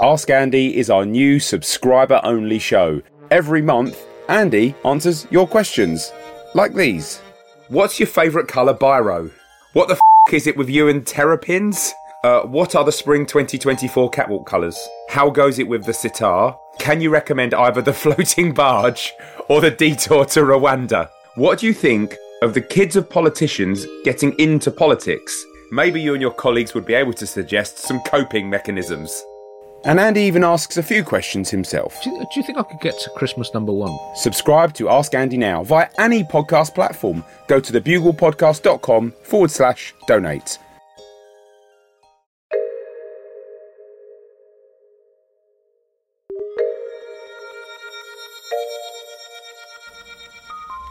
Ask Andy is our new subscriber only show. Every month, Andy answers your questions. Like these What's your favourite colour biro? What the f is it with you and terrapins? Uh, what are the spring 2024 catwalk colours? How goes it with the sitar? Can you recommend either the floating barge or the detour to Rwanda? What do you think of the kids of politicians getting into politics? Maybe you and your colleagues would be able to suggest some coping mechanisms. And Andy even asks a few questions himself. Do you, do you think I could get to Christmas number one? Subscribe to Ask Andy now via any podcast platform. Go to thebuglepodcast.com forward slash donate.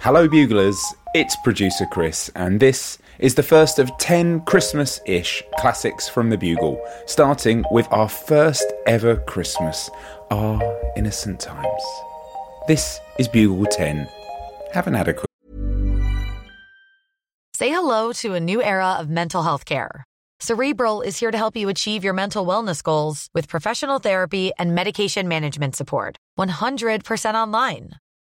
Hello, Buglers. It's producer Chris, and this is the first of 10 Christmas ish classics from the Bugle, starting with our first ever Christmas, Our Innocent Times. This is Bugle 10. Have an adequate. Say hello to a new era of mental health care. Cerebral is here to help you achieve your mental wellness goals with professional therapy and medication management support. 100% online.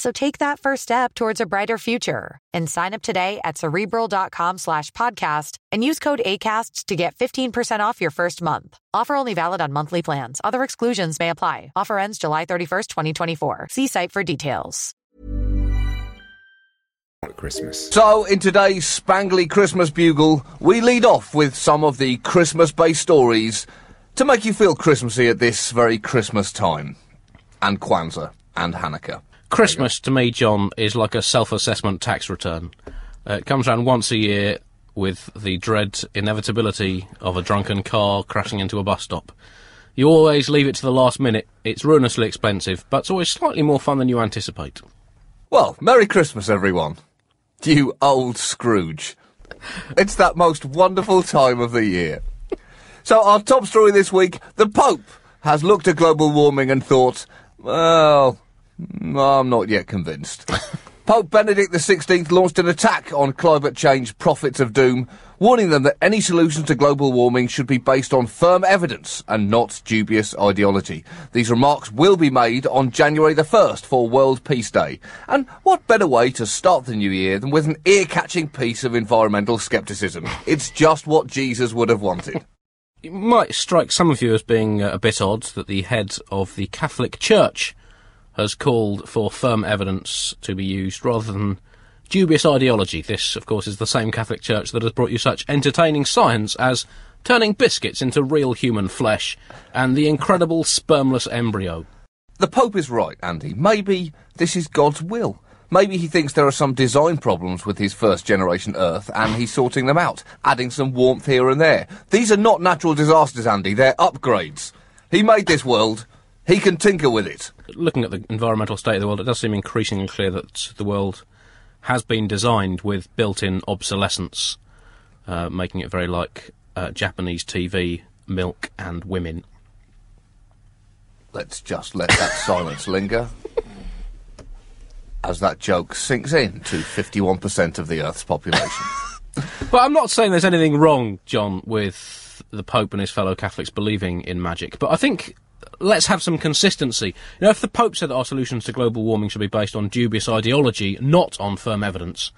So take that first step towards a brighter future and sign up today at cerebral.com slash podcast and use code ACAST to get 15% off your first month. Offer only valid on monthly plans. Other exclusions may apply. Offer ends July 31st, 2024. See site for details. Christmas. So, in today's Spangly Christmas Bugle, we lead off with some of the Christmas based stories to make you feel Christmassy at this very Christmas time. And Kwanzaa and Hanukkah. Christmas to me, John, is like a self-assessment tax return. Uh, it comes around once a year with the dread inevitability of a drunken car crashing into a bus stop. You always leave it to the last minute. It's ruinously expensive, but it's always slightly more fun than you anticipate. Well, Merry Christmas, everyone. You old Scrooge. It's that most wonderful time of the year. So, our top story this week the Pope has looked at global warming and thought, well, I'm not yet convinced. Pope Benedict XVI launched an attack on climate change prophets of doom, warning them that any solutions to global warming should be based on firm evidence and not dubious ideology. These remarks will be made on January the 1st for World Peace Day. And what better way to start the new year than with an ear-catching piece of environmental scepticism? It's just what Jesus would have wanted. It might strike some of you as being uh, a bit odd that the head of the Catholic Church has called for firm evidence to be used rather than dubious ideology. This, of course, is the same Catholic Church that has brought you such entertaining science as turning biscuits into real human flesh and the incredible spermless embryo. The Pope is right, Andy. Maybe this is God's will. Maybe he thinks there are some design problems with his first generation Earth and he's sorting them out, adding some warmth here and there. These are not natural disasters, Andy, they're upgrades. He made this world, he can tinker with it. Looking at the environmental state of the world, it does seem increasingly clear that the world has been designed with built in obsolescence, uh, making it very like uh, Japanese TV, milk, and women. Let's just let that silence linger as that joke sinks in to 51% of the Earth's population. But I'm not saying there's anything wrong, John, with the Pope and his fellow Catholics believing in magic, but I think let's have some consistency. You know, if the Pope said that our solutions to global warming should be based on dubious ideology, not on firm evidence,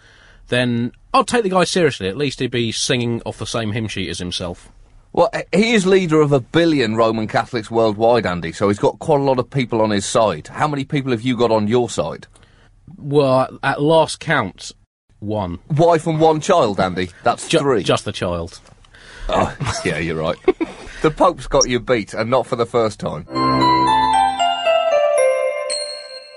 then I'd take the guy seriously. At least he'd be singing off the same hymn sheet as himself. Well, eh, he is leader of a billion Roman Catholics worldwide, Andy, so he's got quite a lot of people on his side. How many people have you got on your side? Well, at last count, one. Wife and one child, Andy. That's Ju- three. Just the child. Oh, yeah, you're right. the Pope's got you beat, and not for the first time.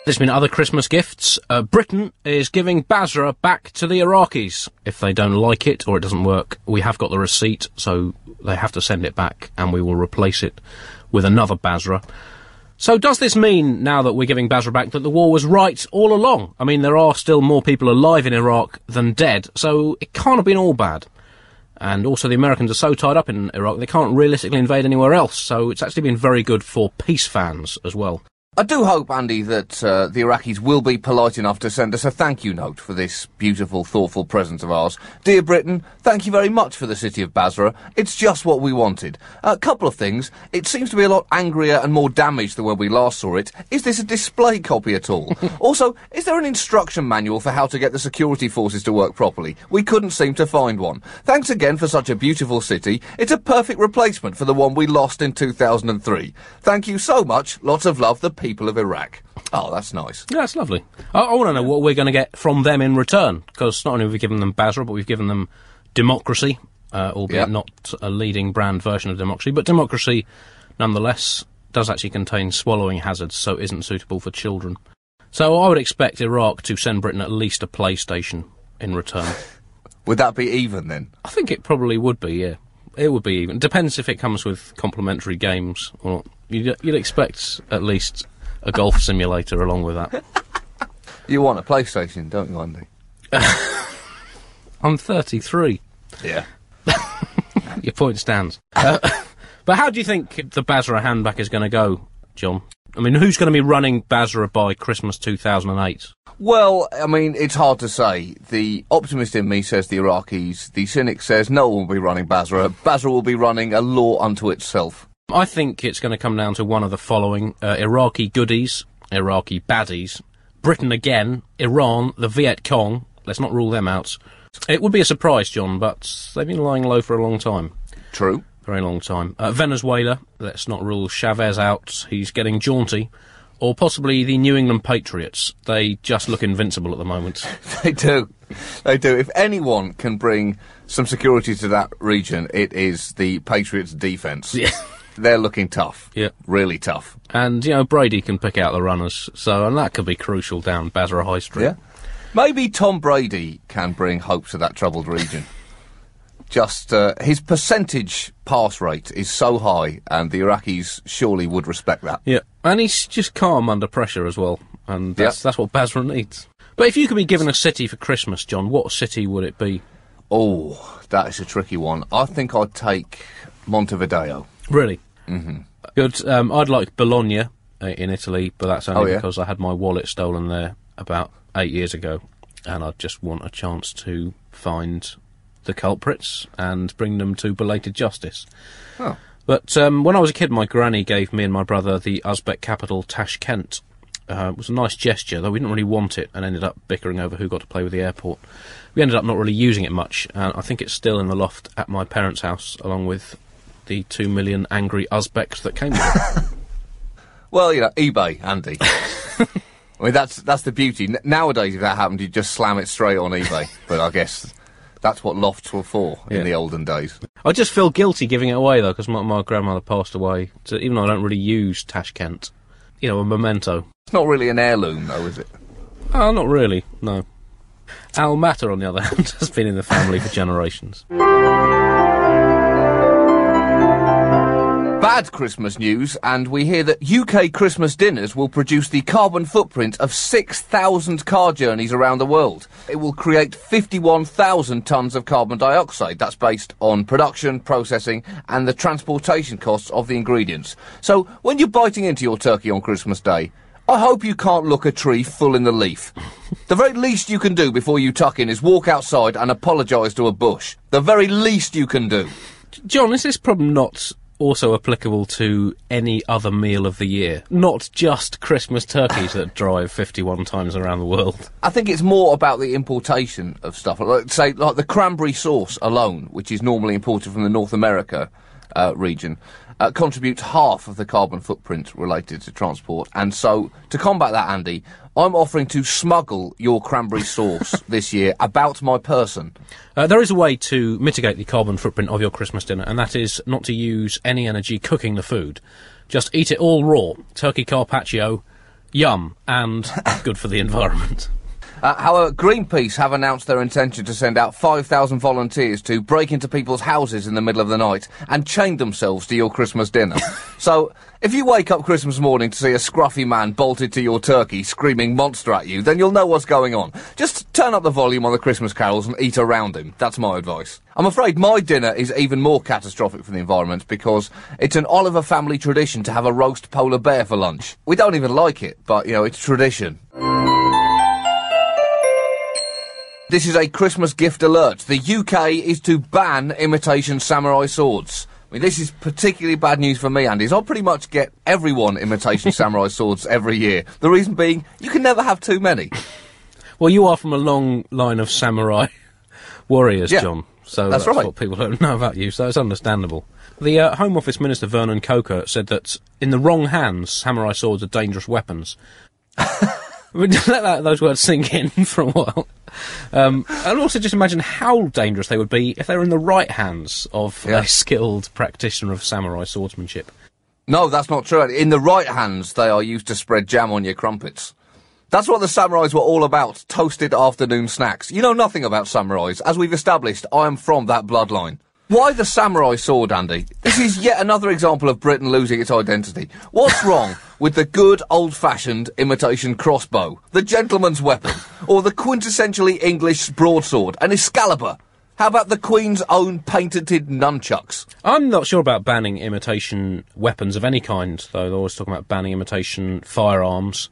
There's been other Christmas gifts. Uh, Britain is giving Basra back to the Iraqis. If they don't like it or it doesn't work, we have got the receipt, so they have to send it back and we will replace it with another Basra. So does this mean, now that we're giving Basra back, that the war was right all along? I mean, there are still more people alive in Iraq than dead, so it can't have been all bad. And also, the Americans are so tied up in Iraq, they can't realistically invade anywhere else, so it's actually been very good for peace fans as well. I do hope, Andy, that uh, the Iraqis will be polite enough to send us a thank you note for this beautiful, thoughtful present of ours. Dear Britain, thank you very much for the city of Basra. It's just what we wanted. A couple of things. It seems to be a lot angrier and more damaged than when we last saw it. Is this a display copy at all? also, is there an instruction manual for how to get the security forces to work properly? We couldn't seem to find one. Thanks again for such a beautiful city. It's a perfect replacement for the one we lost in 2003. Thank you so much. Lots of love. The people of Iraq. Oh, that's nice. Yeah, that's lovely. I, I want to know what we're going to get from them in return, because not only have we given them Basra, but we've given them democracy, uh, albeit Yep. not a leading brand version of democracy, but democracy, nonetheless, does actually contain swallowing hazards, so isn't suitable for children. So I would expect Iraq to send Britain at least a PlayStation in return. Would that be even then? I think it probably would be, yeah. It would be even. Depends if it comes with complimentary games or not. You'd, you'd expect at least a golf simulator along with that. You want a PlayStation, don't you, Andy? I'm 33. Yeah. Your point stands. Uh, but how do you think the Basra handback is going to go, John? I mean, who's going to be running Basra by Christmas 2008? Well, I mean, it's hard to say. The optimist in me says the Iraqis. The cynic says no one will be running Basra. Basra will be running a law unto itself. I think it's going to come down to one of the following uh, Iraqi goodies, Iraqi baddies, Britain again, Iran, the Viet Cong. Let's not rule them out. It would be a surprise, John, but they've been lying low for a long time. True. Very long time. Uh, Venezuela, let's not rule Chavez out. He's getting jaunty. Or possibly the New England Patriots. They just look invincible at the moment. They do. They do. If anyone can bring some security to that region, it is the Patriots' defence. Yeah. They're looking tough. Yeah. Really tough. And, you know, Brady can pick out the runners. So, and that could be crucial down Basra High Street. Yeah. Maybe Tom Brady can bring hope to that troubled region. Just uh, his percentage pass rate is so high, and the Iraqis surely would respect that. Yeah, and he's just calm under pressure as well, and that's Yeah. that's what Basra needs. But if you could be given a city for Christmas, John, what city would it be? Oh, that is a tricky one. I think I'd take Montevideo. Really? Mm-hmm. Good. Um, I'd like Bologna uh, in Italy, but that's only Oh, yeah? because I had my wallet stolen there about eight years ago, and I just want a chance to find the culprits and bring them to belated justice. Oh. But um, when I was a kid, my granny gave me and my brother the Uzbek capital Tashkent. Uh, it was a nice gesture, though we didn't really want it, and ended up bickering over who got to play with the airport. We ended up not really using it much, and I think it's still in the loft at my parents' house, along with the two million angry Uzbeks that came with it. Well, you know, eBay, Andy. I mean, that's that's the beauty. N- nowadays, if that happened, you'd just slam it straight on eBay. but I guess that's what lofts were for Yeah. in the olden days. I just feel guilty giving it away though, because my, my grandmother passed away. So even though I don't really use Tashkent, you know, a memento. It's not really an heirloom, though, is it? Oh, not really. No. Almaty, on the other hand, has been in the family for generations. Bad Christmas news, and we hear that UK Christmas dinners will produce the carbon footprint of 6,000 car journeys around the world. It will create 51,000 tonnes of carbon dioxide. That's based on production, processing, and the transportation costs of the ingredients. So, when you're biting into your turkey on Christmas Day, I hope you can't look a tree full in the leaf. The very least you can do before you tuck in is walk outside and apologise to a bush. The very least you can do. John, is this problem not also applicable to any other meal of the year? Not just Christmas turkeys that drive 51 times around the world. I think it's more about the importation of stuff. Like, say, like the cranberry sauce alone, which is normally imported from the North America uh, region, uh, contributes half of the carbon footprint related to transport. And so, to combat that, Andy, I'm offering to smuggle your cranberry sauce this year about my person. Uh, there is a way to mitigate the carbon footprint of your Christmas dinner, and that is not to use any energy cooking the food. Just eat it all raw. Turkey carpaccio, yum, and good for the environment. Uh, however, Greenpeace have announced their intention to send out 5,000 volunteers to break into people's houses in the middle of the night and chain themselves to your Christmas dinner. so, if you wake up Christmas morning to see a scruffy man bolted to your turkey screaming monster at you, then you'll know what's going on. Just turn up the volume on the Christmas carols and eat around him. That's my advice. I'm afraid my dinner is even more catastrophic for the environment because it's an Oliver family tradition to have a roast polar bear for lunch. We don't even like it, but, you know, it's tradition. This is a Christmas gift alert. The UK is to ban imitation samurai swords. I mean, this is particularly bad news for me, Andy. I pretty much get everyone imitation samurai swords every year. The reason being, you can never have too many. Well, you are from a long line of samurai warriors, Yeah, John. So that's that's, right. what people don't know about you, so it's understandable. The uh, Home Office Minister Vernon Coaker said that in the wrong hands, samurai swords are dangerous weapons. Let that, those words sink in for a while. Um, and also just imagine how dangerous they would be if they were in the right hands of Yeah. a skilled practitioner of samurai swordsmanship. No, that's not true. In the right hands, they are used to spread jam on your crumpets. That's what the samurais were all about, toasted afternoon snacks. You know nothing about samurais. As we've established, I am from that bloodline. Why the samurai sword, Andy? This is yet another example of Britain losing its identity. What's wrong with the good old-fashioned imitation crossbow, the gentleman's weapon, or the quintessentially English broadsword, an Excalibur? How about the Queen's own patented nunchucks? I'm not sure about banning imitation weapons of any kind, though. They're always talking about banning imitation firearms.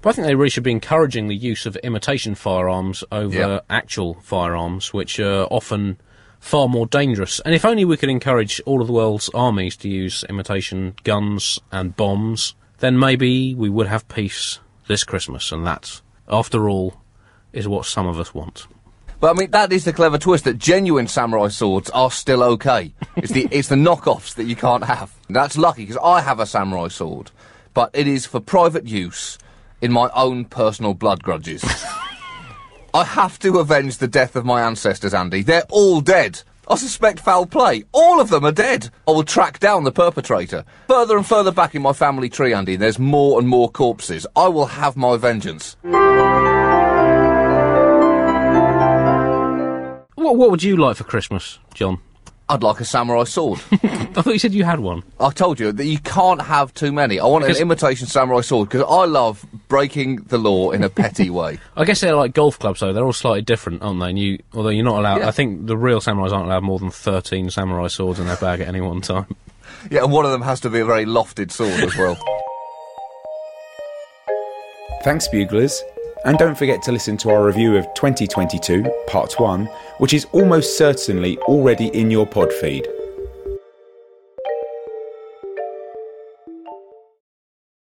But I think they really should be encouraging the use of imitation firearms over Yeah. actual firearms, which are often far more dangerous. And if only we could encourage all of the world's armies to use imitation guns and bombs, then maybe we would have peace this Christmas. And that, after all, is what some of us want. But I mean, that is the clever twist that genuine samurai swords are still okay. It's the it's the knockoffs that you can't have. That's lucky because I have a samurai sword, but it is for private use in my own personal blood grudges. I have to avenge the death of my ancestors, Andy. They're all dead. I suspect foul play. All of them are dead. I will track down the perpetrator. Further and further back in my family tree, Andy, there's more and more corpses. I will have my vengeance. What, what would you like for Christmas, John? I'd like a samurai sword. I thought you said you had one. I told you that you can't have too many. I want Because- an imitation samurai sword because I love breaking the law in a petty way. I guess they're like golf clubs, though. They're all slightly different, aren't they? And you, although you're not allowed, Yeah. I think the real samurais aren't allowed more than 13 samurai swords in their bag at any one time. Yeah, and one of them has to be a very lofted sword as well. Thanks, Buglers. And don't forget to listen to our review of 2022, Part 1, which is almost certainly already in your pod feed.